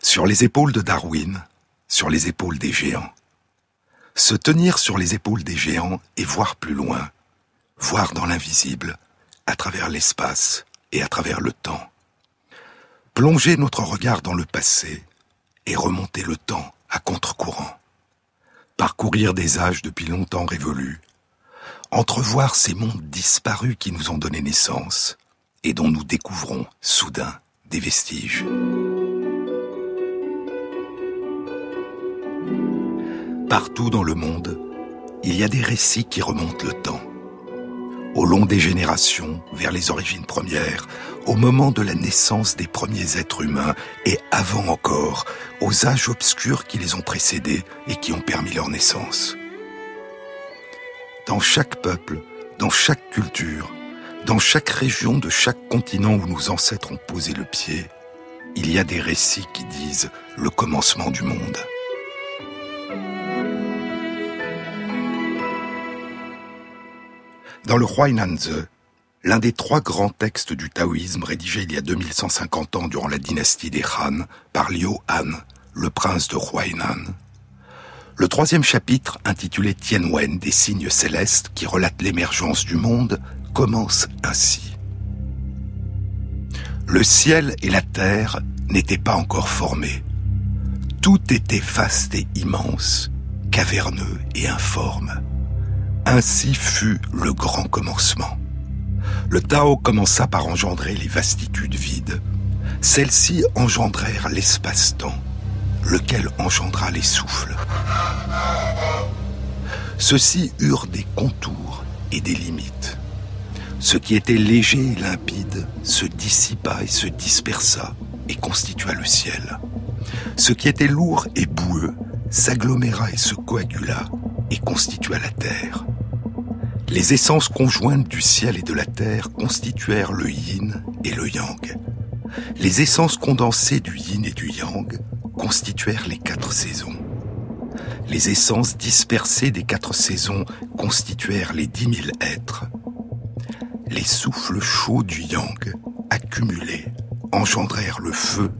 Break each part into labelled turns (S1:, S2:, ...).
S1: Sur les épaules de Darwin, sur les épaules des géants. Se tenir sur les épaules des géants et voir plus loin, voir dans l'invisible, à travers l'espace et à travers le temps. Plonger notre regard dans le passé et remonter le temps à contre-courant. Parcourir des âges depuis longtemps révolus. Entrevoir ces mondes disparus qui nous ont donné naissance et dont nous découvrons soudain des vestiges. Partout dans le monde, il y a des récits qui remontent le temps. Au long des générations, vers les origines premières, au moment de la naissance des premiers êtres humains et avant encore, aux âges obscurs qui les ont précédés et qui ont permis leur naissance. Dans chaque peuple, dans chaque culture, dans chaque région de chaque continent où nos ancêtres ont posé le pied, il y a des récits qui disent le commencement du monde. Dans le Huainanze, l'un des trois grands textes du taoïsme rédigé il y a 2150 ans durant la dynastie des Han par Liu Han, le prince de Huainan, le troisième chapitre, intitulé Tianwen des signes célestes qui relate l'émergence du monde, commence ainsi. Le ciel et la terre n'étaient pas encore formés. Tout était vaste et immense, caverneux et informe. Ainsi fut le grand commencement. Le Tao commença par engendrer les vastitudes vides. Celles-ci engendrèrent l'espace-temps, lequel engendra les souffles. Ceux-ci eurent des contours et des limites. Ce qui était léger et limpide se dissipa et se dispersa et constitua le ciel. Ce qui était lourd et boueux s'aggloméra et se coagula et constitua la terre. Les essences conjointes du ciel et de la terre constituèrent le yin et le yang. Les essences condensées du yin et du yang constituèrent les quatre saisons. Les essences dispersées des quatre saisons constituèrent les dix mille êtres. Les souffles chauds du yang, accumulés, engendrèrent le feu,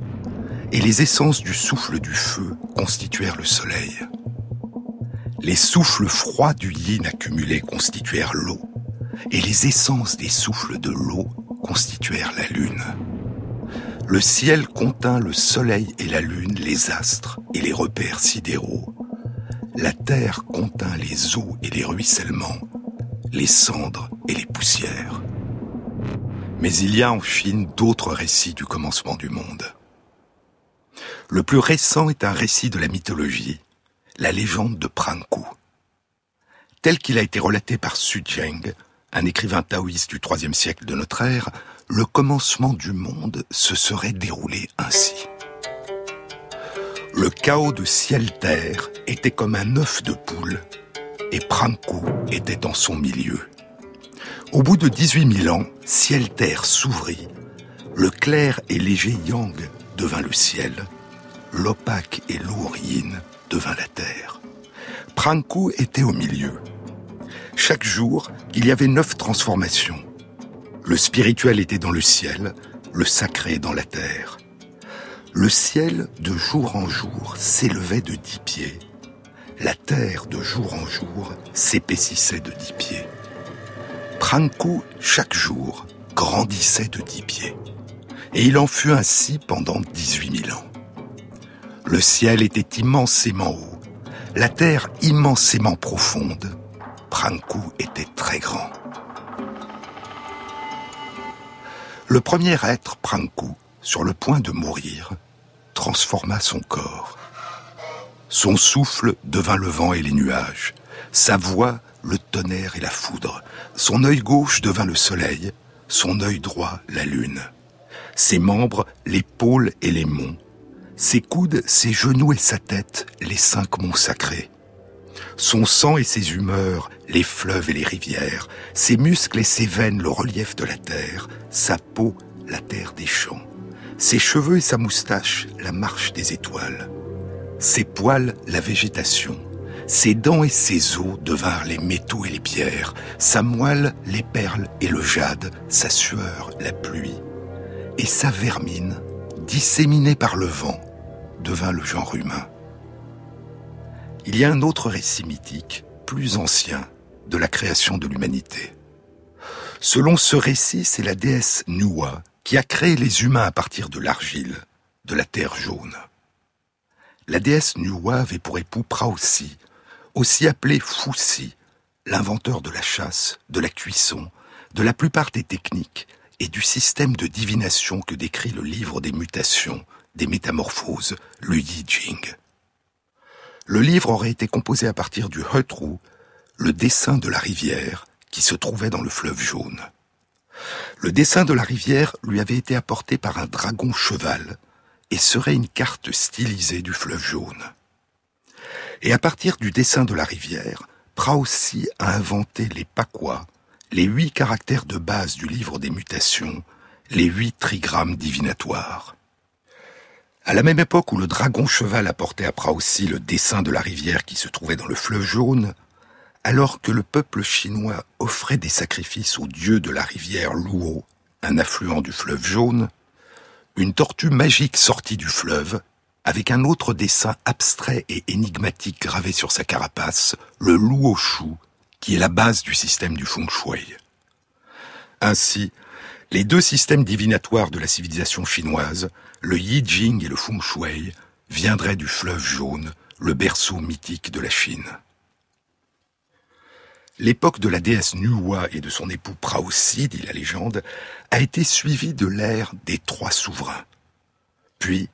S1: et les essences du souffle du feu constituèrent le soleil. Les souffles froids du yin accumulés constituèrent l'eau, et les essences des souffles de l'eau constituèrent la lune. Le ciel contint le soleil et la lune, les astres et les repères sidéraux. La terre contint les eaux et les ruissellements, les cendres et les poussières. Mais il y a en Chine d'autres récits du commencement du monde. Le plus récent est un récit de la mythologie, la légende de Pranku. Tel qu'il a été relaté par Su Zheng, un écrivain taoïste du IIIe siècle de notre ère, le commencement du monde se serait déroulé ainsi. Le chaos de ciel-terre était comme un œuf de poule, et Pranku était en son milieu. Au bout de 18 000 ans, ciel-terre s'ouvrit, le clair et léger yang devint le ciel, l'opaque et lourd yin devint la terre. Pranku était au milieu. Chaque jour, il y avait neuf transformations. Le spirituel était dans le ciel, le sacré dans la terre. Le ciel, de jour en jour, s'élevait de dix pieds. La terre, de jour en jour, s'épaississait de dix pieds. Pranku, chaque jour, grandissait de dix pieds. Et il en fut ainsi pendant dix-huit mille ans. Le ciel était immensément haut, la terre immensément profonde. Pranku était très grand. Le premier être, Pranku, sur le point de mourir, transforma son corps. Son souffle devint le vent et les nuages, sa voix le tonnerre et la foudre, son œil gauche devint le soleil, son œil droit la lune, ses membres pôles et les monts, ses coudes, ses genoux et sa tête, les cinq monts sacrés. Son sang et ses humeurs, les fleuves et les rivières, ses muscles et ses veines, le relief de la terre, sa peau, la terre des champs, ses cheveux et sa moustache, la marche des étoiles, ses poils, la végétation, ses dents et ses os devinrent les métaux et les pierres, sa moelle, les perles et le jade, sa sueur, la pluie, et sa vermine, disséminé par le vent, devint le genre humain. Il y a un autre récit mythique, plus ancien, de la création de l'humanité. Selon ce récit, c'est la déesse Nuwa qui a créé les humains à partir de l'argile, de la terre jaune. La déesse Nuwa avait pour époux Praosi, aussi appelé Foussi, l'inventeur de la chasse, de la cuisson, de la plupart des techniques et du système de divination que décrit le livre des mutations, des métamorphoses, le Yi Jing. Le livre aurait été composé à partir du Hetru, le dessin de la rivière qui se trouvait dans le fleuve jaune. Le dessin de la rivière lui avait été apporté par un dragon cheval et serait une carte stylisée du fleuve jaune. Et à partir du dessin de la rivière, Praosi a inventé les pakwa, les huit caractères de base du livre des mutations, les huit trigrammes divinatoires. À la même époque où le dragon cheval apportait à Praosi le dessin de la rivière qui se trouvait dans le fleuve jaune, alors que le peuple chinois offrait des sacrifices au dieu de la rivière Luo, un affluent du fleuve jaune, une tortue magique sortit du fleuve, avec un autre dessin abstrait et énigmatique gravé sur sa carapace, le Luo Shu, qui est la base du système du feng shui. Ainsi, les deux systèmes divinatoires de la civilisation chinoise, le Yi Jing et le feng shui, viendraient du fleuve jaune, le berceau mythique de la Chine. L'époque de la déesse Nuwa et de son époux Praosi, dit la légende, a été suivie de l'ère des trois souverains. Puis,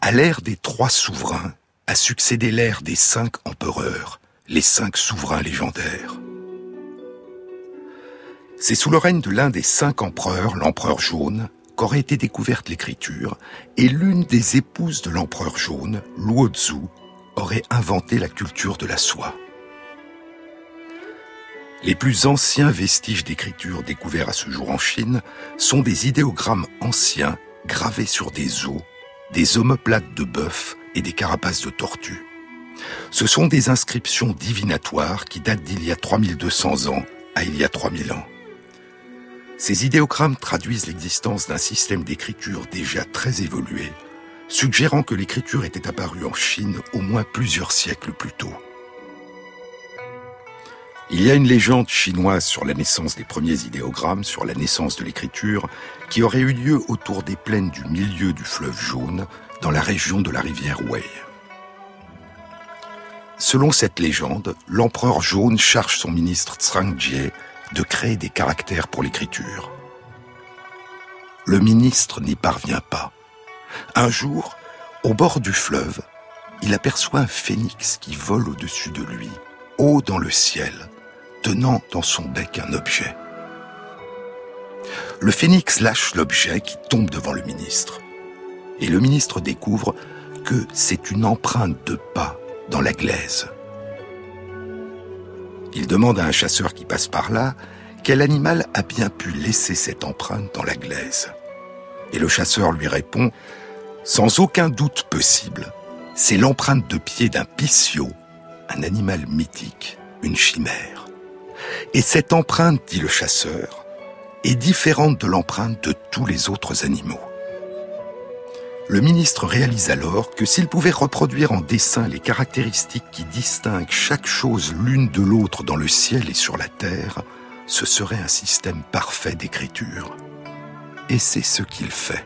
S1: à l'ère des trois souverains, a succédé l'ère des cinq empereurs, les cinq souverains légendaires. C'est sous le règne de l'un des cinq empereurs, l'empereur jaune, qu'aurait été découverte l'écriture, et l'une des épouses de l'empereur jaune, Luozu, aurait inventé la culture de la soie. Les plus anciens vestiges d'écriture découverts à ce jour en Chine sont des idéogrammes anciens gravés sur des os, des omoplates de bœuf et des carapaces de tortues. Ce sont des inscriptions divinatoires qui datent d'il y a 3200 ans à il y a 3000 ans. Ces idéogrammes traduisent l'existence d'un système d'écriture déjà très évolué, suggérant que l'écriture était apparue en Chine au moins plusieurs siècles plus tôt. Il y a une légende chinoise sur la naissance des premiers idéogrammes, sur la naissance de l'écriture, qui aurait eu lieu autour des plaines du milieu du fleuve jaune, dans la région de la rivière Wei. Selon cette légende, l'empereur jaune charge son ministre Jie de créer des caractères pour l'écriture. Le ministre n'y parvient pas. Un jour, au bord du fleuve, il aperçoit un phénix qui vole au-dessus de lui, haut dans le ciel, tenant dans son bec un objet. Le phénix lâche l'objet qui tombe devant le ministre. Et le ministre découvre que c'est une empreinte de pas dans la glaise. Il demande à un chasseur qui passe par là quel animal a bien pu laisser cette empreinte dans la glaise. Et le chasseur lui répond, sans aucun doute possible, c'est l'empreinte de pied d'un pissio, un animal mythique, une chimère. Et cette empreinte, dit le chasseur, est différente de l'empreinte de tous les autres animaux. Le ministre réalise alors que s'il pouvait reproduire en dessin les caractéristiques qui distinguent chaque chose l'une de l'autre dans le ciel et sur la terre, ce serait un système parfait d'écriture. Et c'est ce qu'il fait.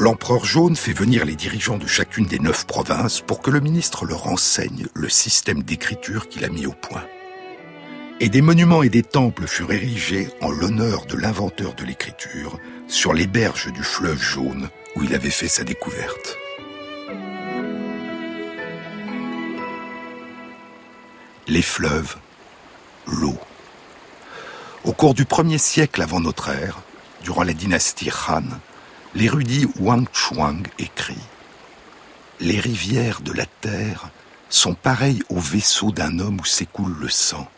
S1: L'empereur jaune fait venir les dirigeants de chacune des neuf provinces pour que le ministre leur enseigne le système d'écriture qu'il a mis au point. Et des monuments et des temples furent érigés en l'honneur de l'inventeur de l'écriture sur les berges du fleuve jaune où il avait fait sa découverte. Les fleuves, l'eau. Au cours du premier siècle avant notre ère, durant la dynastie Han, l'érudit Wang Chuang écrit Les rivières de la terre sont pareilles aux vaisseaux d'un homme où s'écoule le sang.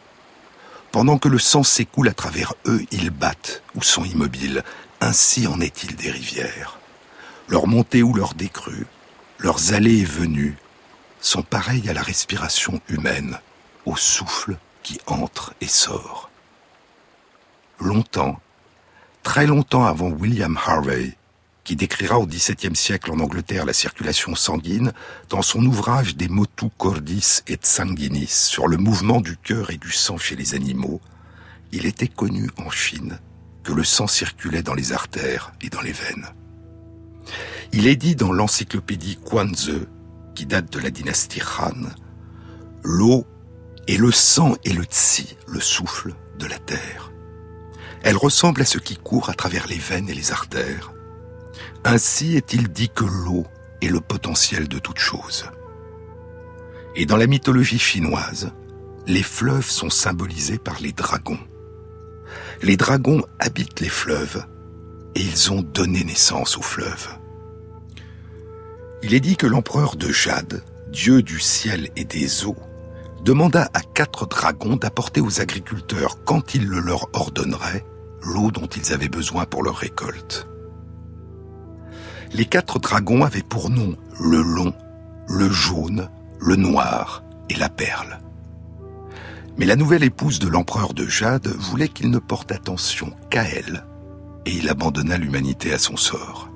S1: Pendant que le sang s'écoule à travers eux, ils battent ou sont immobiles. Ainsi en est-il des rivières. Leurs montées ou leurs décrues, leurs allées et venues sont pareilles à la respiration humaine, au souffle qui entre et sort. Longtemps, très longtemps avant William Harvey, qui décrira au XVIIe siècle en Angleterre la circulation sanguine, dans son ouvrage des motu cordis et sanguinis sur le mouvement du cœur et du sang chez les animaux, il était connu en Chine que le sang circulait dans les artères et dans les veines. Il est dit dans l'encyclopédie Quanzhe, qui date de la dynastie Han, l'eau est le sang et le tsi, le souffle de la terre. Elle ressemble à ce qui court à travers les veines et les artères, ainsi est-il dit que l'eau est le potentiel de toute chose. Et dans la mythologie chinoise, les fleuves sont symbolisés par les dragons. Les dragons habitent les fleuves et ils ont donné naissance aux fleuves. Il est dit que l'empereur de Jade, dieu du ciel et des eaux, demanda à quatre dragons d'apporter aux agriculteurs, quand il le leur ordonnerait, l'eau dont ils avaient besoin pour leur récolte les quatre dragons avaient pour nom le long, le jaune, le noir et la perle. Mais la nouvelle épouse de l'empereur de Jade voulait qu'il ne porte attention qu'à elle, et il abandonna l'humanité à son sort.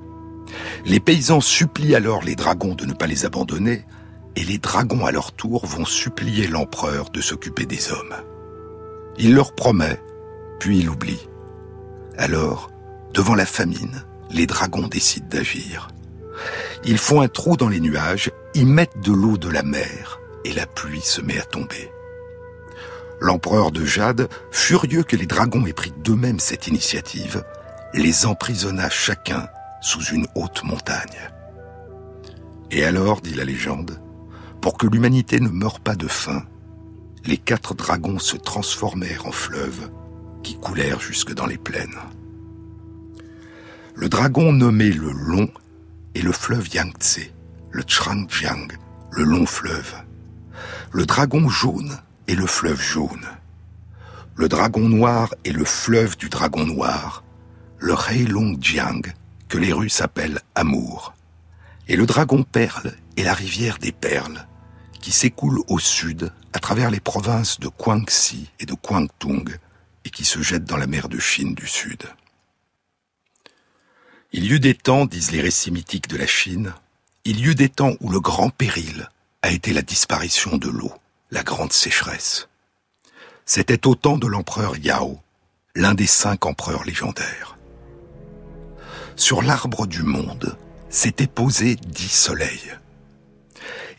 S1: Les paysans supplient alors les dragons de ne pas les abandonner, et les dragons à leur tour vont supplier l'empereur de s'occuper des hommes. Il leur promet, puis il oublie. Alors, devant la famine, les dragons décident d'agir. Ils font un trou dans les nuages, y mettent de l'eau de la mer, et la pluie se met à tomber. L'empereur de Jade, furieux que les dragons aient pris d'eux-mêmes cette initiative, les emprisonna chacun sous une haute montagne. Et alors, dit la légende, pour que l'humanité ne meure pas de faim, les quatre dragons se transformèrent en fleuves qui coulèrent jusque dans les plaines. Le dragon nommé le Long est le fleuve Yangtze, le Changjiang, le long fleuve. Le dragon jaune est le fleuve jaune. Le dragon noir est le fleuve du dragon noir, le Heilongjiang, que les Russes appellent Amour. Et le dragon perle est la rivière des perles, qui s'écoule au sud à travers les provinces de Guangxi et de Guangdong et qui se jette dans la mer de Chine du Sud. Il y eut des temps, disent les récits mythiques de la Chine, il y eut des temps où le grand péril a été la disparition de l'eau, la grande sécheresse. C'était au temps de l'empereur Yao, l'un des cinq empereurs légendaires. Sur l'arbre du monde s'étaient posés dix soleils.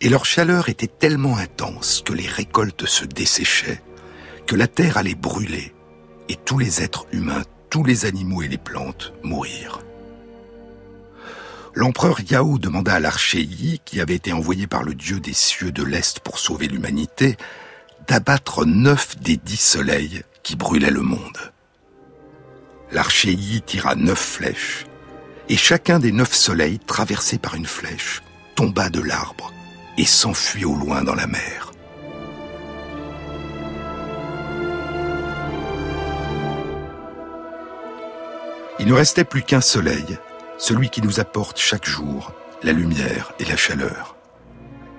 S1: Et leur chaleur était tellement intense que les récoltes se desséchaient, que la terre allait brûler, et tous les êtres humains, tous les animaux et les plantes mourir l'empereur Yao demanda à l'archer Yi, qui avait été envoyé par le dieu des cieux de l'Est pour sauver l'humanité, d'abattre neuf des dix soleils qui brûlaient le monde. L'archer Yi tira neuf flèches, et chacun des neuf soleils, traversé par une flèche, tomba de l'arbre et s'enfuit au loin dans la mer. Il ne restait plus qu'un soleil, celui qui nous apporte chaque jour la lumière et la chaleur.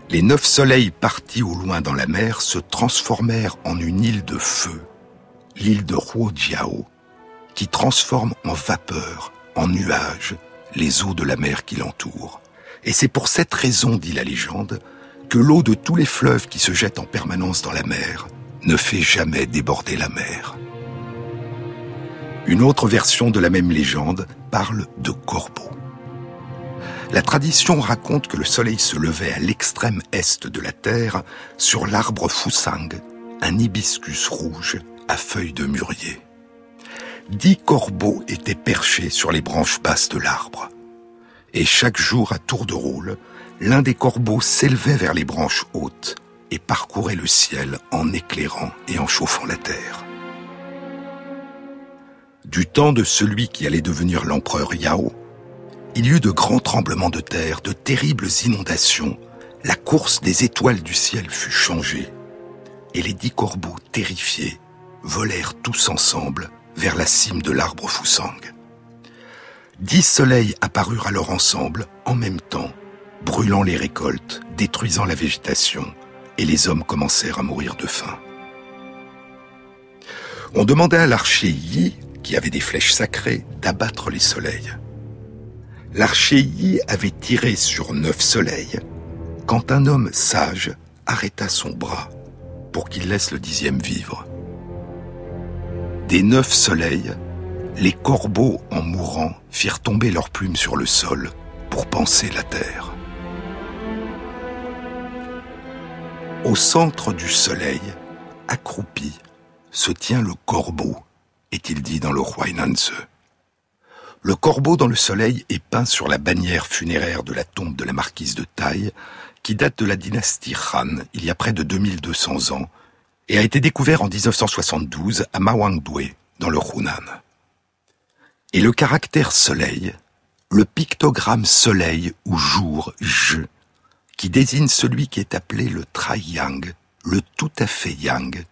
S1: Les neuf soleils partis au loin dans la mer se transformèrent en une île de feu, l'île de Huojiao, qui transforme en vapeur, en nuages, les eaux de la mer qui l'entourent. Et c'est pour cette raison, dit la légende, que l'eau de tous les fleuves qui se jettent en permanence dans la mer ne fait jamais déborder la mer. Une autre version de la même légende parle de corbeaux. La tradition raconte que le soleil se levait à l'extrême est de la Terre sur l'arbre Fusang, un hibiscus rouge à feuilles de mûrier. Dix corbeaux étaient perchés sur les branches basses de l'arbre. Et chaque jour, à tour de rôle, l'un des corbeaux s'élevait vers les branches hautes et parcourait le ciel en éclairant et en chauffant la terre. Du temps de celui qui allait devenir l'empereur Yao, il y eut de grands tremblements de terre, de terribles inondations, la course des étoiles du ciel fut changée, et les dix corbeaux terrifiés volèrent tous ensemble vers la cime de l'arbre Fusang. Dix soleils apparurent alors ensemble, en même temps, brûlant les récoltes, détruisant la végétation, et les hommes commencèrent à mourir de faim. On demanda à l'archer Yi qui avait des flèches sacrées, d'abattre les soleils. L'archéie avait tiré sur neuf soleils quand un homme sage arrêta son bras pour qu'il laisse le dixième vivre. Des neuf soleils, les corbeaux, en mourant, firent tomber leurs plumes sur le sol pour penser la terre. Au centre du soleil, accroupi, se tient le corbeau, est-il dit dans le Huainanze. Le corbeau dans le soleil est peint sur la bannière funéraire de la tombe de la marquise de Taille, qui date de la dynastie Han, il y a près de 2200 ans, et a été découvert en 1972 à Mawangdwe, dans le Hunan. Et le caractère soleil, le pictogramme soleil ou jour, je, qui désigne celui qui est appelé le tri-yang, le tout à fait yang,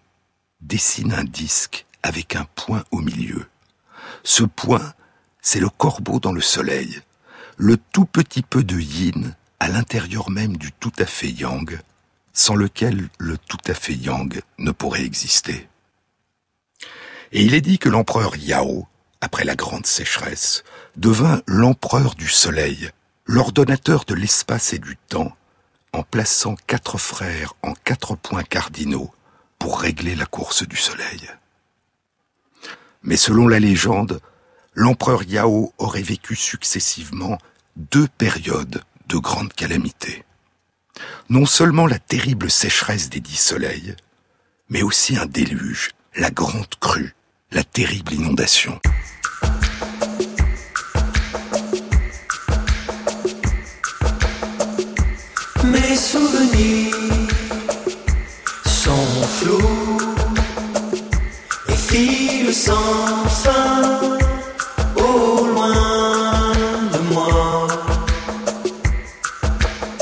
S1: dessine un disque avec un point au milieu. Ce point, c'est le corbeau dans le soleil, le tout petit peu de yin à l'intérieur même du tout à fait yang, sans lequel le tout à fait yang ne pourrait exister. Et il est dit que l'empereur Yao, après la grande sécheresse, devint l'empereur du soleil, l'ordonnateur de l'espace et du temps, en plaçant quatre frères en quatre points cardinaux pour régler la course du soleil. Mais selon la légende, l'empereur Yao aurait vécu successivement deux périodes de grandes calamités. Non seulement la terrible sécheresse des dix soleils, mais aussi un déluge, la grande crue, la terrible inondation.
S2: Mes souvenirs sont flous et sans fin au loin de moi.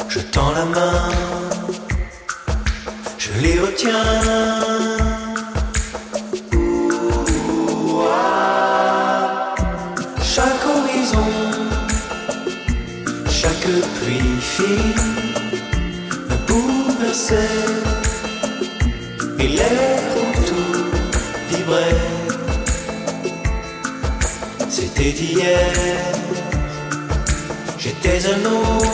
S2: Je tends la main, je les retiens. C'était hier, j'étais un autre.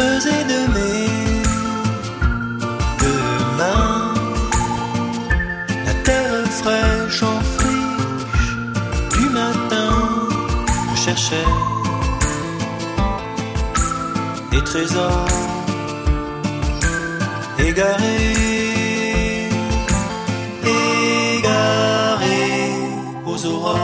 S2: De mes deux la terre fraîche en friche du matin. Je cherchais des trésors égarés, égarés aux aurores.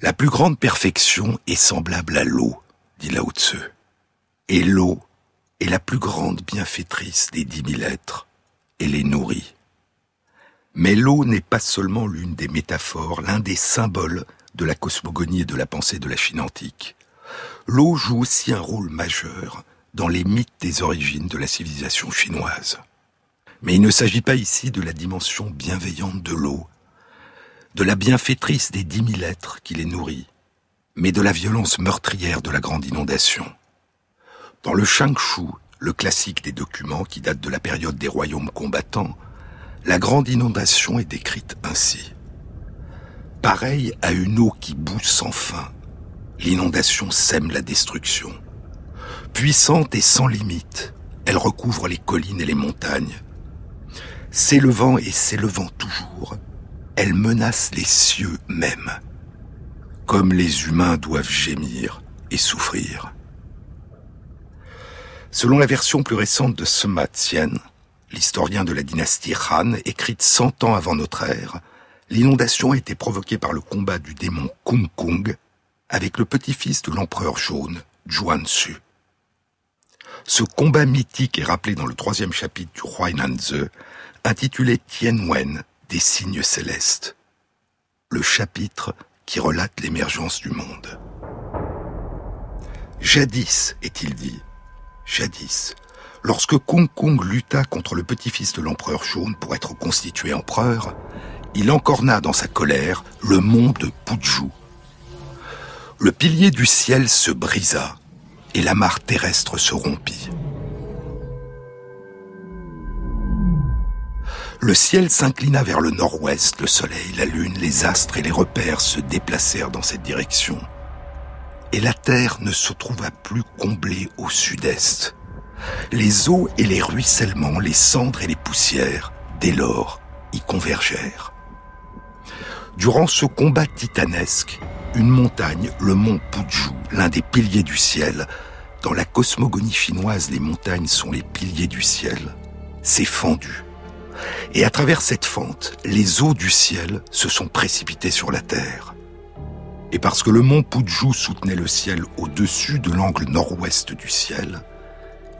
S1: La plus grande perfection est semblable à l'eau, dit Lao Tzu. Et l'eau est la plus grande bienfaitrice des dix mille êtres et les nourrit. Mais l'eau n'est pas seulement l'une des métaphores, l'un des symboles de la cosmogonie et de la pensée de la Chine antique. L'eau joue aussi un rôle majeur dans les mythes des origines de la civilisation chinoise. Mais il ne s'agit pas ici de la dimension bienveillante de l'eau, de la bienfaitrice des dix mille êtres qui les nourrit, mais de la violence meurtrière de la grande inondation. Dans le Shangshu, le classique des documents qui date de la période des royaumes combattants, la grande inondation est décrite ainsi. Pareil à une eau qui bout sans fin, l'inondation sème la destruction. Puissante et sans limite, elle recouvre les collines et les montagnes. S'élevant et s'élevant toujours, elle menace les cieux mêmes, comme les humains doivent gémir et souffrir. Selon la version plus récente de Sema Tsien, l'historien de la dynastie Han, écrite cent ans avant notre ère, l'inondation a été provoquée par le combat du démon Kung Kung avec le petit-fils de l'empereur jaune, Su. Ce combat mythique est rappelé dans le troisième chapitre du Huainanzi, intitulé Tianwen, des signes célestes. Le chapitre qui relate l'émergence du monde. Jadis, est-il dit, jadis, lorsque Kung Kung lutta contre le petit-fils de l'empereur jaune pour être constitué empereur, il encorna dans sa colère le mont de Puju. Le pilier du ciel se brisa et la mare terrestre se rompit. Le ciel s'inclina vers le nord-ouest, le soleil, la lune, les astres et les repères se déplacèrent dans cette direction. Et la terre ne se trouva plus comblée au sud-est. Les eaux et les ruissellements, les cendres et les poussières, dès lors, y convergèrent. Durant ce combat titanesque, une montagne, le mont Puju, l'un des piliers du ciel, dans la cosmogonie chinoise les montagnes sont les piliers du ciel, s'est fendue et à travers cette fente, les eaux du ciel se sont précipitées sur la terre. Et parce que le mont Puju soutenait le ciel au-dessus de l'angle nord-ouest du ciel,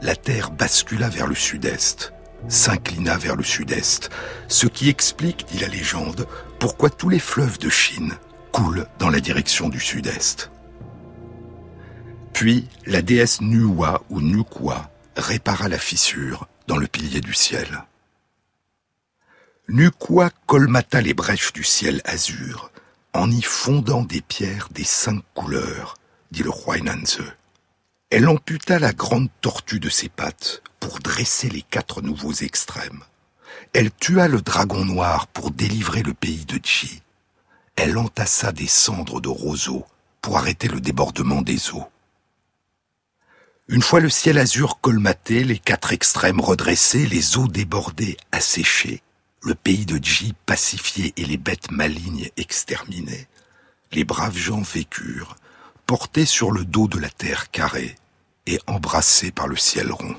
S1: la terre bascula vers le sud-est, s'inclina vers le sud-est, ce qui explique, dit la légende, pourquoi tous les fleuves de Chine coulent dans la direction du sud-est. Puis, la déesse Nuwa ou Nukwa répara la fissure dans le pilier du ciel. Nukwa colmata les brèches du ciel azur, en y fondant des pierres des cinq couleurs, dit le roi Nanze. Elle amputa la grande tortue de ses pattes pour dresser les quatre nouveaux extrêmes. Elle tua le dragon noir pour délivrer le pays de Ji. Elle entassa des cendres de roseaux pour arrêter le débordement des eaux. Une fois le ciel azur colmaté, les quatre extrêmes redressés, les eaux débordées asséchées, le pays de Ji pacifié et les bêtes malignes exterminées, les braves gens vécurent, portés sur le dos de la terre carrée et embrassés par le ciel rond.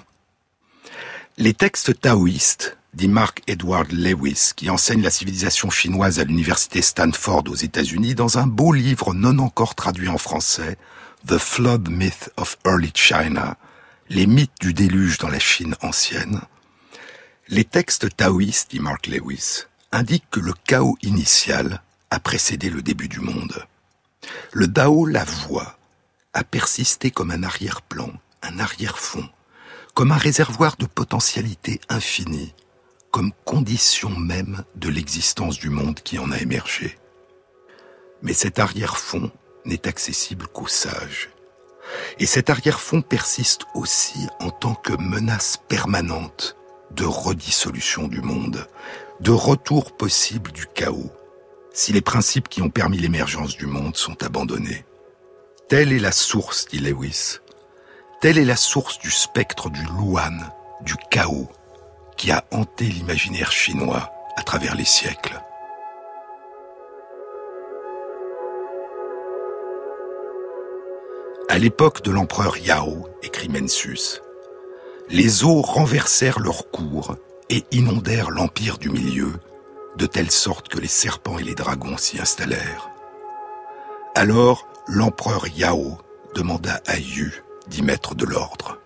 S1: Les textes taoïstes, dit Mark Edward Lewis, qui enseigne la civilisation chinoise à l'université Stanford aux États-Unis, dans un beau livre non encore traduit en français, The Flood Myth of Early China, les mythes du déluge dans la Chine ancienne, les textes taoïstes, dit Mark Lewis, indiquent que le chaos initial a précédé le début du monde. Le Dao, la voix, a persisté comme un arrière-plan, un arrière-fond, comme un réservoir de potentialité infinie, comme condition même de l'existence du monde qui en a émergé. Mais cet arrière-fond n'est accessible qu'aux sages. Et cet arrière-fond persiste aussi en tant que menace permanente de redissolution du monde, de retour possible du chaos, si les principes qui ont permis l'émergence du monde sont abandonnés. Telle est la source, dit Lewis. Telle est la source du spectre du Luan, du chaos, qui a hanté l'imaginaire chinois à travers les siècles. À l'époque de l'empereur Yao, écrit Mencius, les eaux renversèrent leur cours et inondèrent l'empire du milieu, de telle sorte que les serpents et les dragons s'y installèrent. Alors l'empereur Yao demanda à Yu d'y mettre de l'ordre.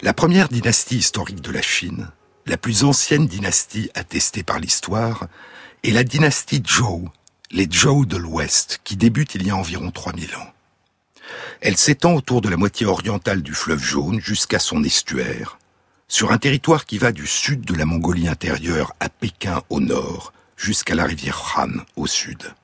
S1: La première dynastie historique de la Chine, la plus ancienne dynastie attestée par l'histoire, est la dynastie Zhou, les Zhou de l'Ouest, qui débute il y a environ 3000 ans. Elle s'étend autour de la moitié orientale du fleuve Jaune jusqu'à son estuaire, sur un territoire qui va du sud de la Mongolie intérieure à Pékin au nord, jusqu'à la rivière Han au sud.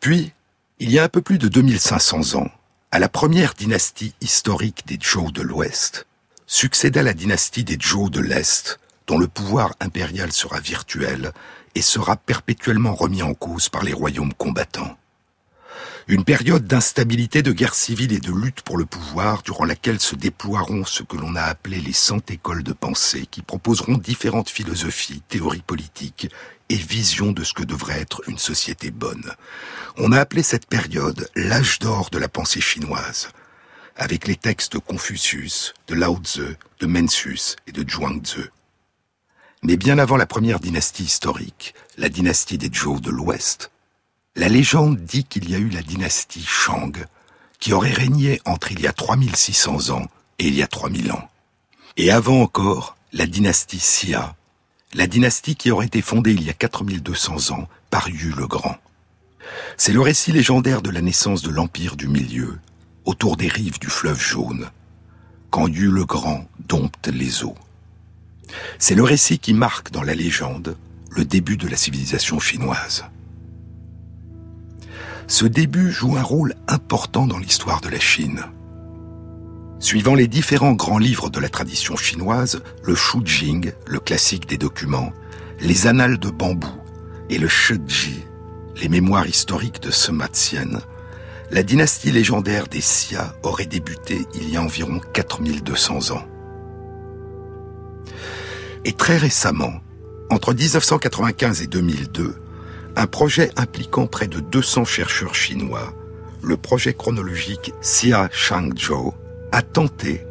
S1: Puis, il y a un peu plus de 2500 ans, à la première dynastie historique des Zhou de l'Ouest, succéda la dynastie des Zhou de l'Est, dont le pouvoir impérial sera virtuel et sera perpétuellement remis en cause par les royaumes combattants. Une période d'instabilité, de guerre civile et de lutte pour le pouvoir, durant laquelle se déploieront ce que l'on a appelé les cent écoles de pensée, qui proposeront différentes philosophies, théories politiques et visions de ce que devrait être une société bonne. On a appelé cette période l'âge d'or de la pensée chinoise, avec les textes de Confucius, de Lao Tzu, de Mencius et de Zhuangzi. Mais bien avant la première dynastie historique, la dynastie des Zhou de l'Ouest, la légende dit qu'il y a eu la dynastie Shang, qui aurait régné entre il y a 3600 ans et il y a 3000 ans. Et avant encore, la dynastie Xia, la dynastie qui aurait été fondée il y a 4200 ans par Yu le Grand. C'est le récit légendaire de la naissance de l'Empire du Milieu, autour des rives du fleuve jaune, quand Yu le Grand dompte les eaux. C'est le récit qui marque dans la légende le début de la civilisation chinoise. Ce début joue un rôle important dans l'histoire de la Chine. Suivant les différents grands livres de la tradition chinoise, le Shu Jing, le classique des documents, les annales de bambou et le Shiji, les mémoires historiques de Sima Qian, la dynastie légendaire des Xia aurait débuté il y a environ 4200 ans. Et très récemment, entre 1995 et 2002, un projet impliquant près de 200 chercheurs chinois, le projet chronologique Xia Shangzhou, a tenté,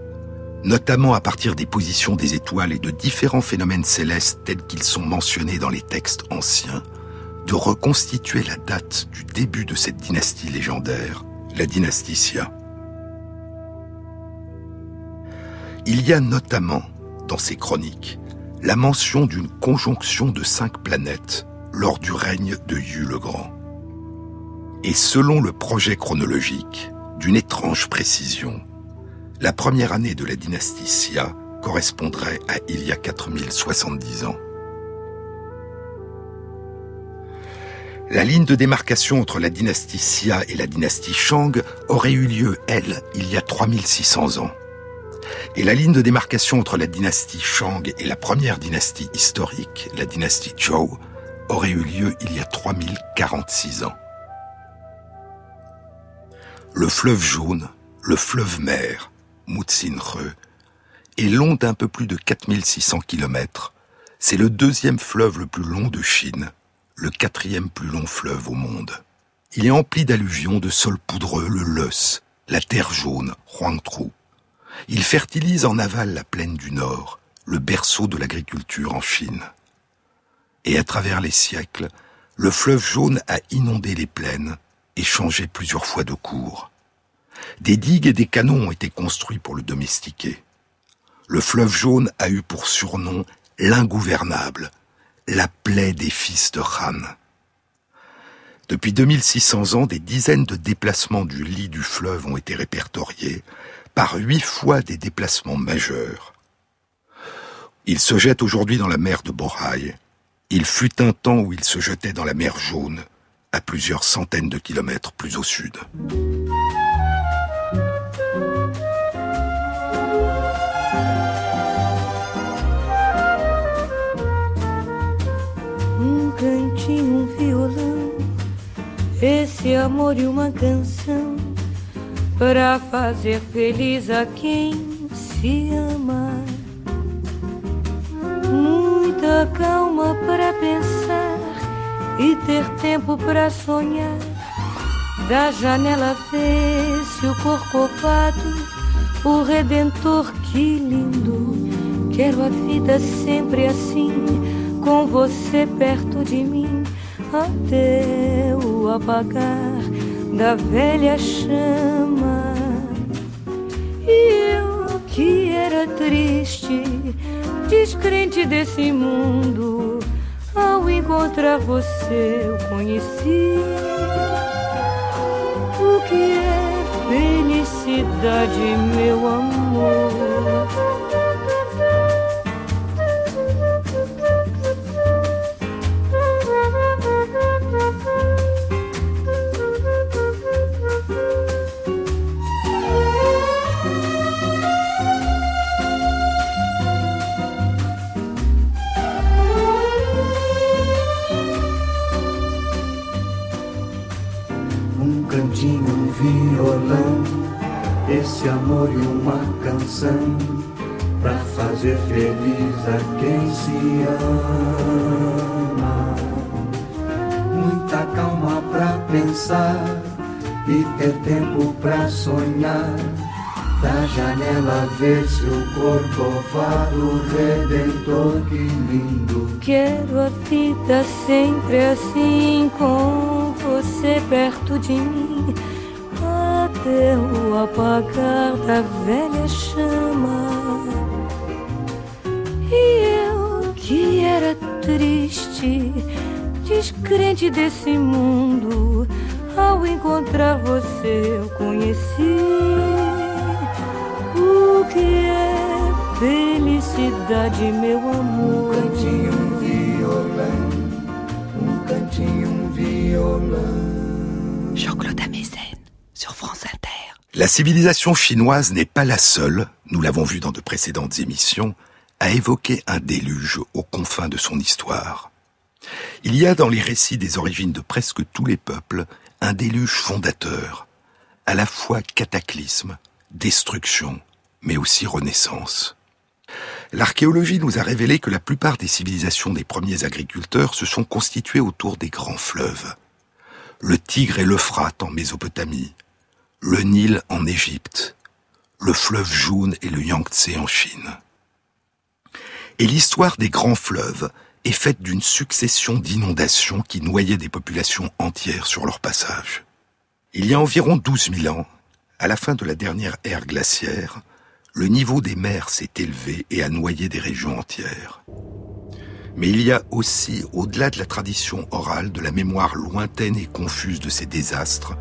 S1: notamment à partir des positions des étoiles et de différents phénomènes célestes tels qu'ils sont mentionnés dans les textes anciens, de reconstituer la date du début de cette dynastie légendaire, la dynastie Xia. Il y a notamment, dans ces chroniques, la mention d'une conjonction de cinq planètes lors du règne de Yu le Grand. Et selon le projet chronologique, d'une étrange précision, la première année de la dynastie Xia correspondrait à il y a 4070 ans. La ligne de démarcation entre la dynastie Xia et la dynastie Shang aurait eu lieu, elle, il y a 3600 ans. Et la ligne de démarcation entre la dynastie Shang et la première dynastie historique, la dynastie Zhou, aurait eu lieu il y a 3046 ans. Le fleuve jaune, le fleuve mer, Mutsinre, est long d'un peu plus de 4600 km. C'est le deuxième fleuve le plus long de Chine, le quatrième plus long fleuve au monde. Il est empli d'alluvions de sol poudreux, le Leus, la terre jaune, Huangtru. Il fertilise en aval la plaine du Nord, le berceau de l'agriculture en Chine et à travers les siècles, le fleuve jaune a inondé les plaines et changé plusieurs fois de cours. Des digues et des canons ont été construits pour le domestiquer. Le fleuve jaune a eu pour surnom l'ingouvernable, la plaie des fils de Han. Depuis 2600 ans, des dizaines de déplacements du lit du fleuve ont été répertoriés, par huit fois des déplacements majeurs. Il se jette aujourd'hui dans la mer de Boraï, il fut un temps où il se jetait dans la mer Jaune, à plusieurs centaines de kilomètres plus au sud.
S3: Um cantinho amor e para fazer quem. Muita calma para pensar e ter tempo para sonhar. Da janela vê-se o corcovado, o redentor, que lindo. Quero a vida sempre assim, com você perto de mim, até o apagar da velha chama. E eu que era triste, descrente desse mundo, ao encontrar você eu conheci o que é felicidade, meu amor.
S4: Esse amor e uma canção para fazer feliz a quem se ama. Muita calma para pensar e ter tempo para sonhar. Da janela ver-se o corcovado redentor, que lindo.
S3: Quero a vida sempre assim, com você perto de mim o apagar da velha chama. E eu que era triste, descrente desse mundo, ao encontrar você eu conheci o que é felicidade, meu amor.
S4: Um cantinho, um violão, um cantinho, um violão.
S5: Jean-Claude Amezen sur France.
S1: La civilisation chinoise n'est pas la seule, nous l'avons vu dans de précédentes émissions, à évoquer un déluge aux confins de son histoire. Il y a dans les récits des origines de presque tous les peuples un déluge fondateur, à la fois cataclysme, destruction, mais aussi renaissance. L'archéologie nous a révélé que la plupart des civilisations des premiers agriculteurs se sont constituées autour des grands fleuves. Le Tigre et l'Euphrate en Mésopotamie, le Nil en Égypte, le fleuve jaune et le Yangtze en Chine. Et l'histoire des grands fleuves est faite d'une succession d'inondations qui noyaient des populations entières sur leur passage. Il y a environ 12 000 ans, à la fin de la dernière ère glaciaire, le niveau des mers s'est élevé et a noyé des régions entières. Mais il y a aussi, au-delà de la tradition orale, de la mémoire lointaine et confuse de ces désastres,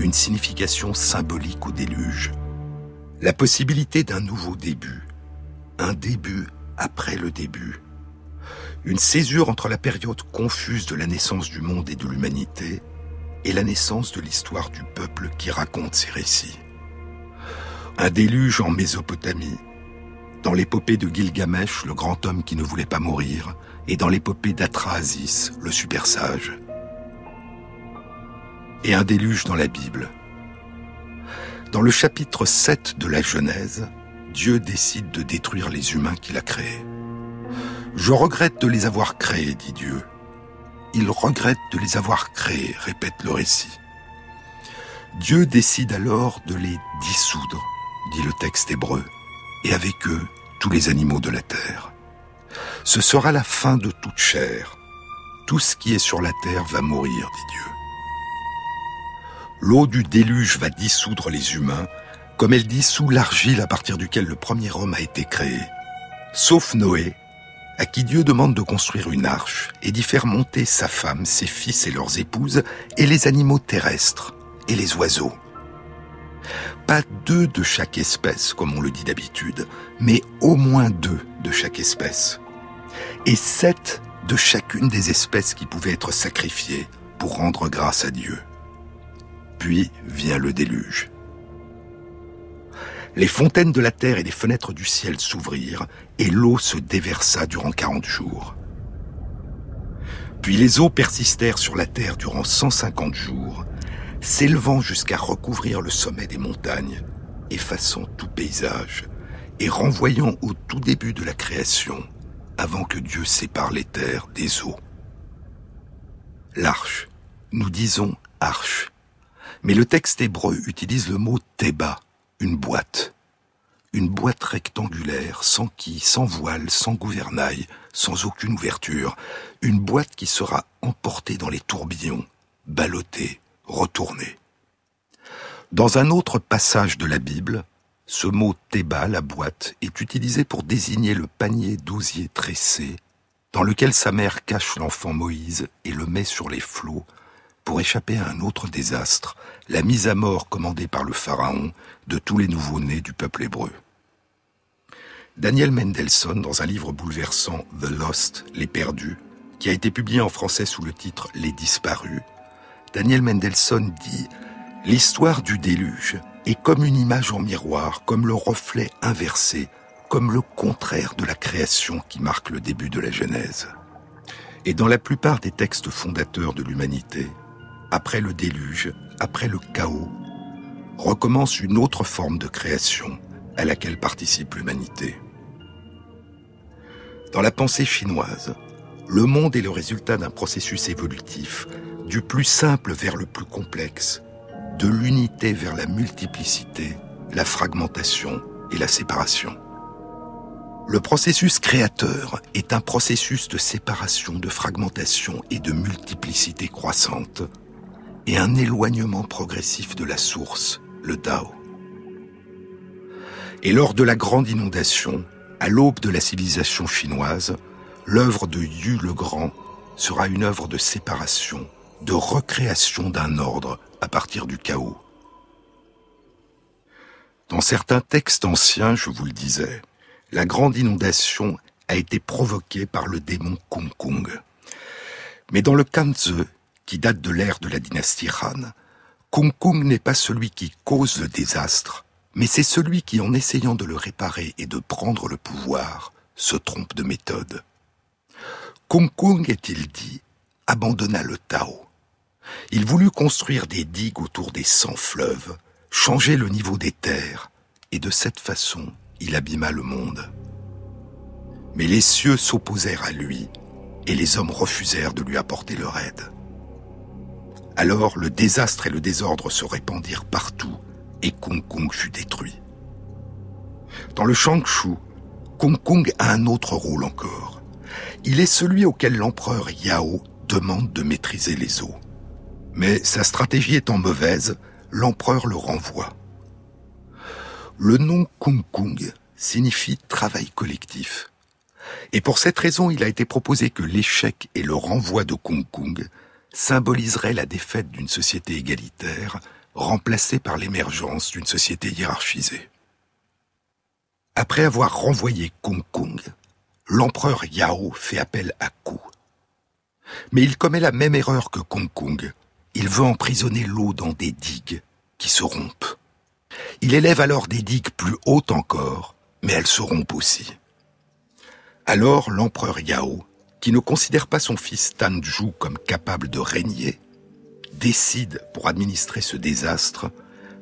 S1: une signification symbolique au déluge. La possibilité d'un nouveau début, un début après le début, une césure entre la période confuse de la naissance du monde et de l'humanité et la naissance de l'histoire du peuple qui raconte ces récits. Un déluge en Mésopotamie, dans l'épopée de Gilgamesh, le grand homme qui ne voulait pas mourir, et dans l'épopée d'Atrahasis, le super sage. Et un déluge dans la Bible. Dans le chapitre 7 de la Genèse, Dieu décide de détruire les humains qu'il a créés. Je regrette de les avoir créés, dit Dieu. Il regrette de les avoir créés, répète le récit. Dieu décide alors de les dissoudre, dit le texte hébreu, et avec eux tous les animaux de la terre. Ce sera la fin de toute chair. Tout ce qui est sur la terre va mourir, dit Dieu. L'eau du déluge va dissoudre les humains, comme elle dissout l'argile à partir duquel le premier homme a été créé. Sauf Noé, à qui Dieu demande de construire une arche et d'y faire monter sa femme, ses fils et leurs épouses, et les animaux terrestres, et les oiseaux. Pas deux de chaque espèce, comme on le dit d'habitude, mais au moins deux de chaque espèce. Et sept de chacune des espèces qui pouvaient être sacrifiées pour rendre grâce à Dieu. Puis vient le déluge. Les fontaines de la terre et les fenêtres du ciel s'ouvrirent, et l'eau se déversa durant quarante jours. Puis les eaux persistèrent sur la terre durant 150 jours, s'élevant jusqu'à recouvrir le sommet des montagnes, effaçant tout paysage et renvoyant au tout début de la création, avant que Dieu sépare les terres des eaux. L'arche, nous disons arche, mais le texte hébreu utilise le mot teba, une boîte. Une boîte rectangulaire, sans quille, sans voile, sans gouvernail, sans aucune ouverture. Une boîte qui sera emportée dans les tourbillons, ballottée, retournée. Dans un autre passage de la Bible, ce mot théba, la boîte, est utilisé pour désigner le panier d'osier tressé dans lequel sa mère cache l'enfant Moïse et le met sur les flots pour échapper à un autre désastre, la mise à mort commandée par le Pharaon de tous les nouveau-nés du peuple hébreu. Daniel Mendelssohn, dans un livre bouleversant The Lost, Les Perdus, qui a été publié en français sous le titre Les Disparus, Daniel Mendelssohn dit L'histoire du déluge est comme une image en miroir, comme le reflet inversé, comme le contraire de la création qui marque le début de la Genèse. Et dans la plupart des textes fondateurs de l'humanité, après le déluge, après le chaos, recommence une autre forme de création à laquelle participe l'humanité. Dans la pensée chinoise, le monde est le résultat d'un processus évolutif, du plus simple vers le plus complexe, de l'unité vers la multiplicité, la fragmentation et la séparation. Le processus créateur est un processus de séparation, de fragmentation et de multiplicité croissante, et un éloignement progressif de la source, le Tao. Et lors de la grande inondation, à l'aube de la civilisation chinoise, l'œuvre de Yu le Grand sera une œuvre de séparation, de recréation d'un ordre à partir du chaos. Dans certains textes anciens, je vous le disais, la grande inondation a été provoquée par le démon Kung Kung. Mais dans le Kanze, qui date de l'ère de la dynastie Han, Kung Kung n'est pas celui qui cause le désastre, mais c'est celui qui, en essayant de le réparer et de prendre le pouvoir, se trompe de méthode. Kung Kung, est-il dit, abandonna le Tao. Il voulut construire des digues autour des cent fleuves, changer le niveau des terres, et de cette façon, il abîma le monde. Mais les cieux s'opposèrent à lui, et les hommes refusèrent de lui apporter leur aide. Alors le désastre et le désordre se répandirent partout et Kung Kung fut détruit. Dans le Shangshu, Kung Kung a un autre rôle encore. Il est celui auquel l'empereur Yao demande de maîtriser les eaux. Mais sa stratégie étant mauvaise, l'empereur le renvoie. Le nom Kung Kung signifie travail collectif. Et pour cette raison, il a été proposé que l'échec et le renvoi de Kung Kung symboliserait la défaite d'une société égalitaire remplacée par l'émergence d'une société hiérarchisée. Après avoir renvoyé Kung Kung, l'empereur Yao fait appel à Ku. Mais il commet la même erreur que Kung Kung. Il veut emprisonner l'eau dans des digues qui se rompent. Il élève alors des digues plus hautes encore, mais elles se rompent aussi. Alors l'empereur Yao qui ne considère pas son fils Tanju comme capable de régner, décide, pour administrer ce désastre,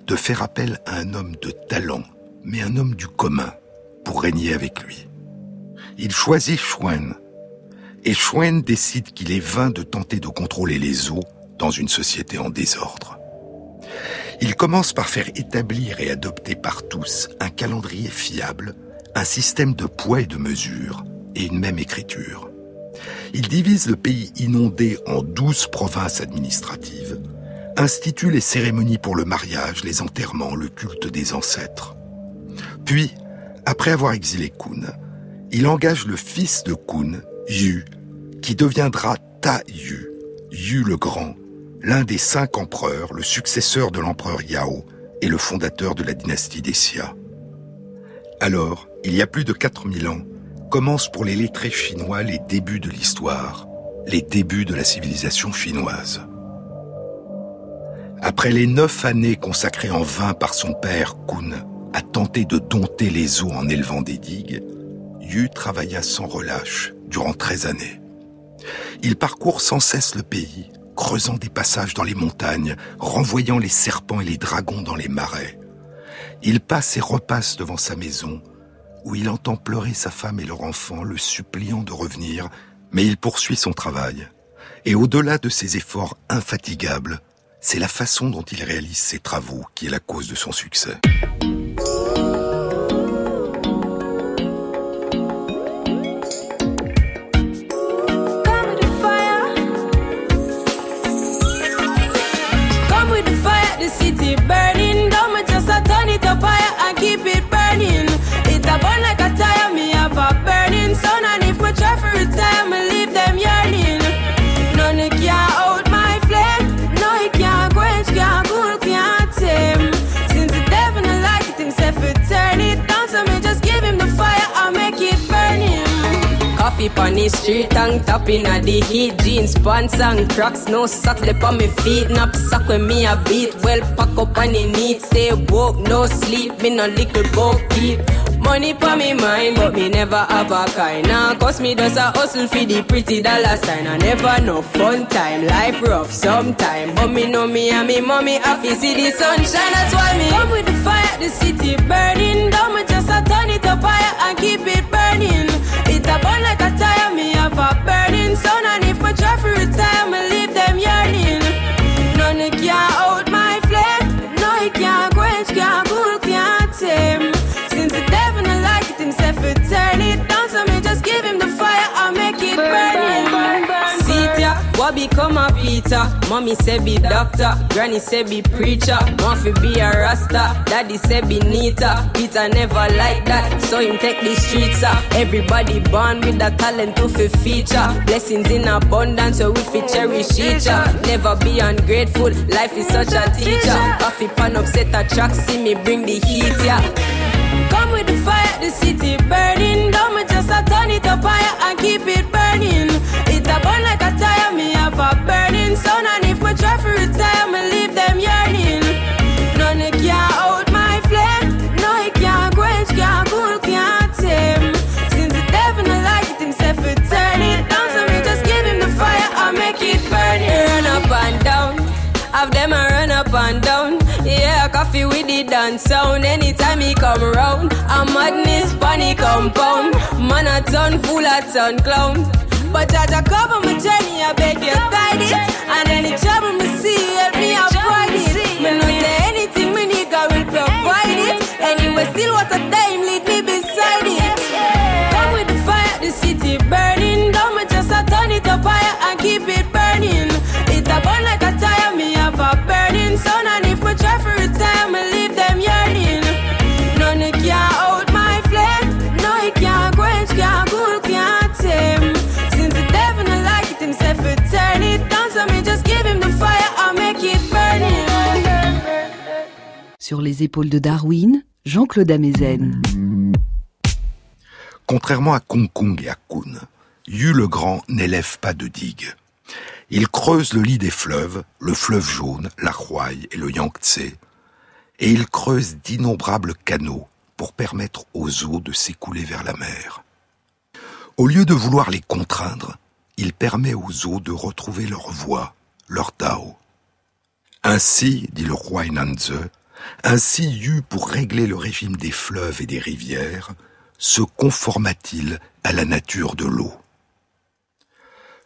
S1: de faire appel à un homme de talent, mais un homme du commun, pour régner avec lui. Il choisit Shuen, et Shuen décide qu'il est vain de tenter de contrôler les eaux dans une société en désordre. Il commence par faire établir et adopter par tous un calendrier fiable, un système de poids et de mesure, et une même écriture. Il divise le pays inondé en douze provinces administratives, institue les cérémonies pour le mariage, les enterrements, le culte des ancêtres. Puis, après avoir exilé Kun, il engage le fils de Kun, Yu, qui deviendra Ta Yu, Yu le Grand, l'un des cinq empereurs, le successeur de l'empereur Yao et le fondateur de la dynastie des Xia. Alors, il y a plus de 4000 ans, commencent pour les lettrés chinois les débuts de l'histoire, les débuts de la civilisation chinoise. Après les neuf années consacrées en vain par son père Kun à tenter de dompter les eaux en élevant des digues, Yu travailla sans relâche durant treize années. Il parcourt sans cesse le pays, creusant des passages dans les montagnes, renvoyant les serpents et les dragons dans les marais. Il passe et repasse devant sa maison, où il entend pleurer sa femme et leur enfant, le suppliant de revenir, mais il poursuit son travail. Et au-delà de ses efforts infatigables, c'est la façon dont il réalise ses travaux qui est la cause de son succès.
S6: sun And if my try for it, time, I leave them yearning None can out my flame No, he can't quench, can't cool, can't tame Since the devil not like it himself, it turn it down So me just give him the fire, I'll make it burn him Coffee pon the street, tongue tapping at the heat. Jeans, pants and cracks, no socks left on my feet. Knapsack when me a beat, well pack up on the need. Stay woke, no sleep, me no little boat keep. Money for me mind, but me never have a kind. Now, cause me does a hustle for the pretty dollar sign. I never know fun time, life rough sometime. But me know me and me mommy happy see the sunshine. That's why me come with the fire, the city burning. Down me just a turn it up higher become a Peter? Mommy say be doctor, granny say be preacher. To be a rasta, daddy say be neater. Peter never like that, so him take the streets up. Everybody born with the talent to fi feature. Blessings in abundance, so we fi cherish each. Never be ungrateful, life is such a teacher. Coffee pan upset a track, see me bring the heat, yeah. Come with the fire, the city burning. Don't me just a turn it up higher and keep it burning. Burning sun. And if we try retire, me leave them yearning. None it can hold my flame. No, it can't quench, can't cool, can't tame. Since the devil not like it himself, to turn it down. So me just give him the fire, I make it burning. Run up and down. Have them a run up and down. Yeah, coffee with the dance sound. Anytime he come round, a madness panic compound. Man a ton full a ton clown. But Jaja cover my journey, I beg you guide it. And any trouble me see, help me avoid it. Me no say anything, me nigga will provide it. Anyway, still what a time, lead me beside it. Come with the fire, the city burning. Don't me just a turn it up higher and keep it burning. It a burn like a tire, me have a burning sun. And
S5: Les épaules de Darwin, Jean-Claude Amezen.
S1: Contrairement à Kong Kong et à Kun, Yu le Grand n'élève pas de digues. Il creuse le lit des fleuves, le fleuve jaune, la Huai et le Yangtze, et il creuse d'innombrables canaux pour permettre aux eaux de s'écouler vers la mer. Au lieu de vouloir les contraindre, il permet aux eaux de retrouver leur voie, leur Tao. Ainsi, dit le roi Nanze, ainsi Yu, pour régler le régime des fleuves et des rivières, se conforma-t-il à la nature de l'eau.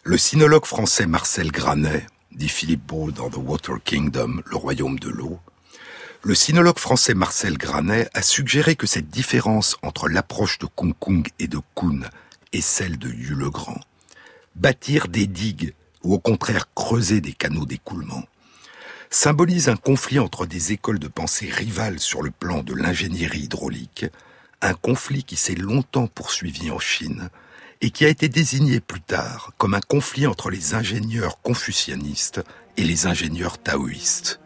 S1: Le sinologue français Marcel Granet, dit Philippe Ball dans The Water Kingdom, le royaume de l'eau, le sinologue français Marcel Granet a suggéré que cette différence entre l'approche de Kung Kung et de Kun et celle de Yu le Grand, bâtir des digues ou au contraire creuser des canaux d'écoulement, symbolise un conflit entre des écoles de pensée rivales sur le plan de l'ingénierie hydraulique, un conflit qui s'est longtemps poursuivi en Chine et qui a été désigné plus tard comme un conflit entre les ingénieurs confucianistes et les ingénieurs taoïstes.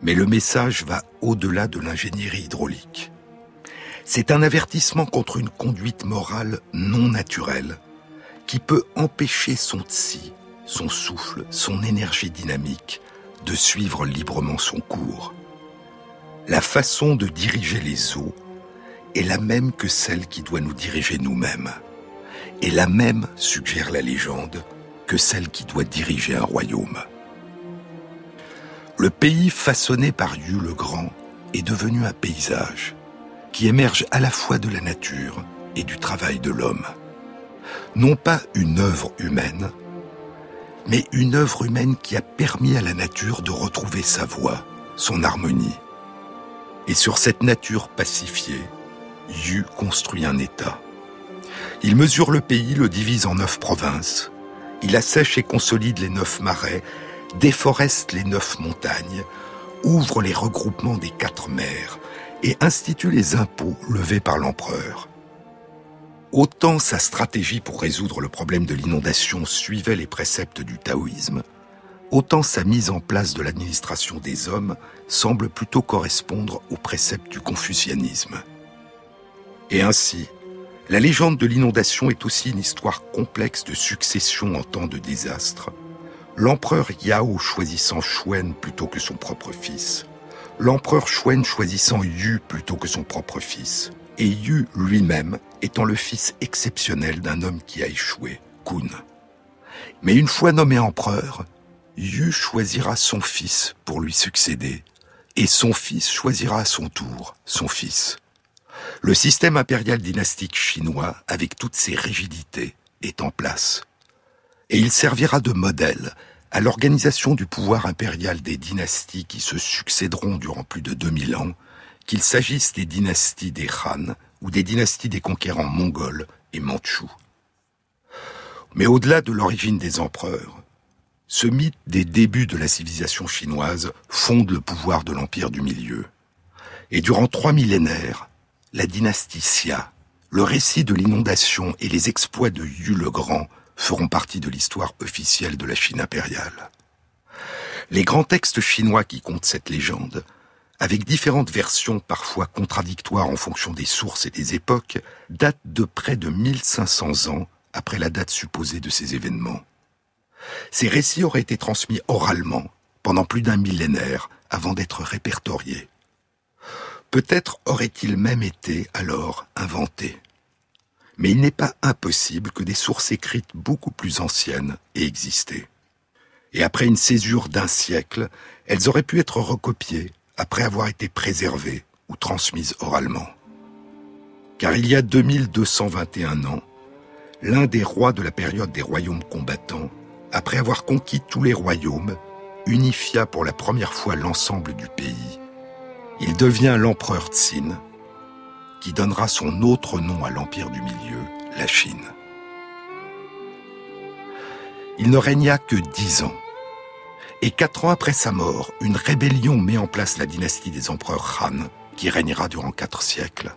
S1: Mais le message va au-delà de l'ingénierie hydraulique. C'est un avertissement contre une conduite morale non naturelle qui peut empêcher son tsi, son souffle, son énergie dynamique de suivre librement son cours. La façon de diriger les eaux est la même que celle qui doit nous diriger nous-mêmes. Et la même, suggère la légende, que celle qui doit diriger un royaume. Le pays façonné par Yu le Grand est devenu un paysage qui émerge à la fois de la nature et du travail de l'homme. Non pas une œuvre humaine, mais une œuvre humaine qui a permis à la nature de retrouver sa voix, son harmonie. Et sur cette nature pacifiée, Yu construit un État. Il mesure le pays, le divise en neuf provinces. Il assèche et consolide les neuf marais, déforeste les neuf montagnes, ouvre les regroupements des quatre mers et institue les impôts levés par l'empereur. Autant sa stratégie pour résoudre le problème de l'inondation suivait les préceptes du taoïsme, autant sa mise en place de l'administration des hommes semble plutôt correspondre aux préceptes du confucianisme. Et ainsi, la légende de l'inondation est aussi une histoire complexe de succession en temps de désastre, l'empereur Yao choisissant Shuen plutôt que son propre fils, l'empereur Shuen choisissant Yu plutôt que son propre fils, et Yu lui-même étant le fils exceptionnel d'un homme qui a échoué, Kun. Mais une fois nommé empereur, Yu choisira son fils pour lui succéder, et son fils choisira à son tour son fils. Le système impérial dynastique chinois, avec toutes ses rigidités, est en place. Et il servira de modèle à l'organisation du pouvoir impérial des dynasties qui se succéderont durant plus de 2000 ans, qu'il s'agisse des dynasties des Han ou des dynasties des conquérants mongols et mandchous. Mais au-delà de l'origine des empereurs, ce mythe des débuts de la civilisation chinoise fonde le pouvoir de l'Empire du Milieu. Et durant trois millénaires, la dynastie Xia, le récit de l'inondation et les exploits de Yu le Grand feront partie de l'histoire officielle de la Chine impériale. Les grands textes chinois qui comptent cette légende, avec différentes versions parfois contradictoires en fonction des sources et des époques, datent de près de 1500 ans après la date supposée de ces événements. Ces récits auraient été transmis oralement pendant plus d'un millénaire avant d'être répertoriés. Peut-être aurait-il même été alors inventé. Mais il n'est pas impossible que des sources écrites beaucoup plus anciennes aient existé. Et après une césure d'un siècle, elles auraient pu être recopiées après avoir été préservées ou transmises oralement. Car il y a 2221 ans, l'un des rois de la période des royaumes combattants, après avoir conquis tous les royaumes, unifia pour la première fois l'ensemble du pays. Il devient l'empereur Tsin, qui donnera son autre nom à l'Empire du Milieu, la Chine. Il ne régna que dix ans. Et quatre ans après sa mort, une rébellion met en place la dynastie des empereurs Han, qui régnera durant quatre siècles.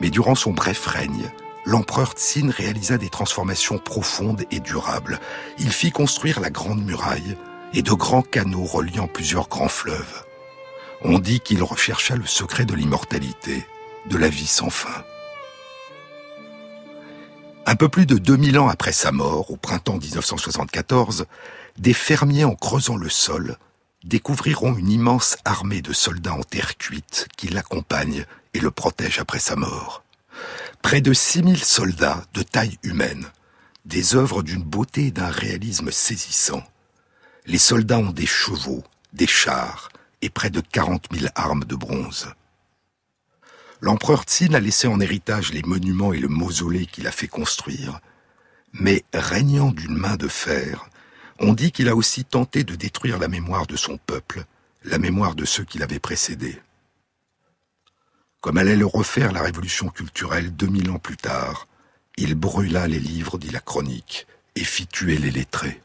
S1: Mais durant son bref règne, l'empereur Tsin réalisa des transformations profondes et durables. Il fit construire la Grande Muraille et de grands canaux reliant plusieurs grands fleuves. On dit qu'il rechercha le secret de l'immortalité, de la vie sans fin. Un peu plus de 2000 ans après sa mort, au printemps 1974, des fermiers en creusant le sol découvriront une immense armée de soldats en terre cuite qui l'accompagnent et le protègent après sa mort. Près de 6000 soldats de taille humaine, des œuvres d'une beauté et d'un réalisme saisissant. Les soldats ont des chevaux, des chars, et près de 40 000 armes de bronze. L'empereur Tsin a laissé en héritage les monuments et le mausolée qu'il a fait construire, mais régnant d'une main de fer, on dit qu'il a aussi tenté de détruire la mémoire de son peuple, la mémoire de ceux qui l'avaient précédé. Comme allait le refaire la révolution culturelle 2000 ans plus tard, il brûla les livres, dit la chronique, et fit tuer les lettrés.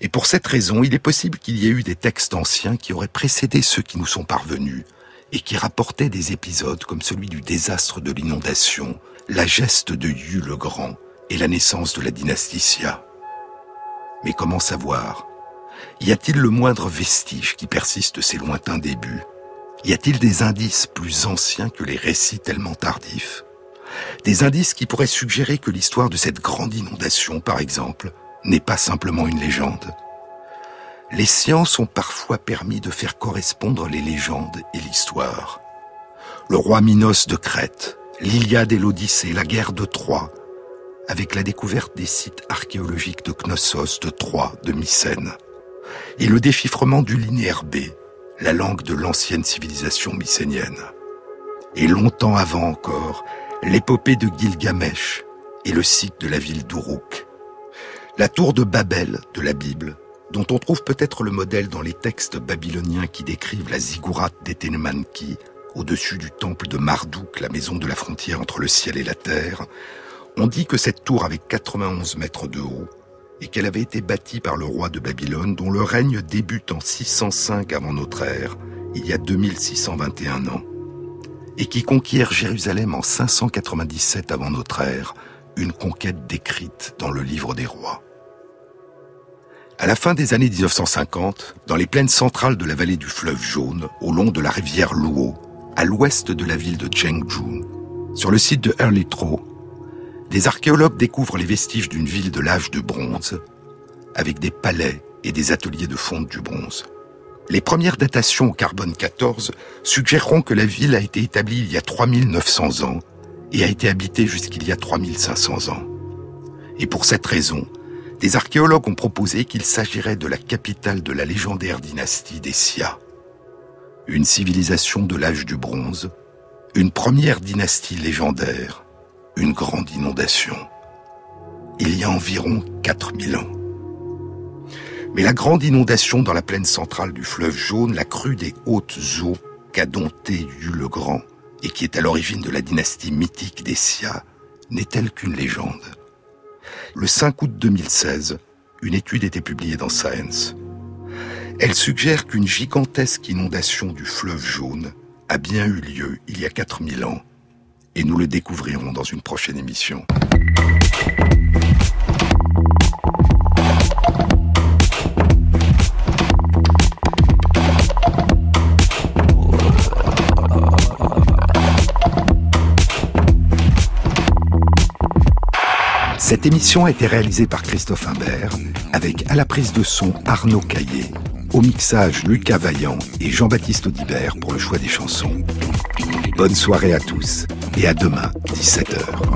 S1: Et pour cette raison, il est possible qu'il y ait eu des textes anciens qui auraient précédé ceux qui nous sont parvenus et qui rapportaient des épisodes comme celui du désastre de l'inondation, la geste de Yu le Grand et la naissance de la dynastie Xia. Mais comment savoir? Y a-t-il le moindre vestige qui persiste de ces lointains débuts? Y a-t-il des indices plus anciens que les récits tellement tardifs? Des indices qui pourraient suggérer que l'histoire de cette grande inondation, par exemple, n'est pas simplement une légende. Les sciences ont parfois permis de faire correspondre les légendes et l'histoire. Le roi Minos de Crète, l'Iliade et l'Odyssée, la guerre de Troie, avec la découverte des sites archéologiques de Knossos, de Troie, de Mycène, et le déchiffrement du linéaire B, la langue de l'ancienne civilisation mycénienne. Et longtemps avant encore, l'épopée de Gilgamesh et le site de la ville d'Uruk. La tour de Babel de la Bible, dont on trouve peut-être le modèle dans les textes babyloniens qui décrivent la ziggurat d'Etenemanki, au-dessus du temple de Marduk, la maison de la frontière entre le ciel et la terre, on dit que cette tour avait 91 mètres de haut et qu'elle avait été bâtie par le roi de Babylone dont le règne débute en 605 avant notre ère, il y a 2621 ans, et qui conquiert Jérusalem en 597 avant notre ère, une conquête décrite dans le livre des rois. À la fin des années 1950, dans les plaines centrales de la vallée du fleuve Jaune, au long de la rivière Luo, à l'ouest de la ville de Chengdu, sur le site de Erlitro, des archéologues découvrent les vestiges d'une ville de l'âge de bronze, avec des palais et des ateliers de fonte du bronze. Les premières datations au carbone 14 suggéreront que la ville a été établie il y a 3900 ans et a été habitée jusqu'il y a 3500 ans. Et pour cette raison, des archéologues ont proposé qu'il s'agirait de la capitale de la légendaire dynastie des Sia. Une civilisation de l'âge du bronze, une première dynastie légendaire, une grande inondation. Il y a environ 4000 ans. Mais la grande inondation dans la plaine centrale du fleuve jaune, la crue des hautes eaux qu'a dompté Yu le Grand et qui est à l'origine de la dynastie mythique des Sia, n'est-elle qu'une légende Le 5 août 2016, une étude était publiée dans Science. Elle suggère qu'une gigantesque inondation du fleuve jaune a bien eu lieu il y a 4000 ans et nous le découvrirons dans une prochaine émission. Cette émission a été réalisée par Christophe Imbert, avec à la prise de son Arnaud Caillé, au mixage Lucas Vaillant et Jean-Baptiste Audibert pour le choix des chansons. Bonne soirée à tous et à demain, 17h.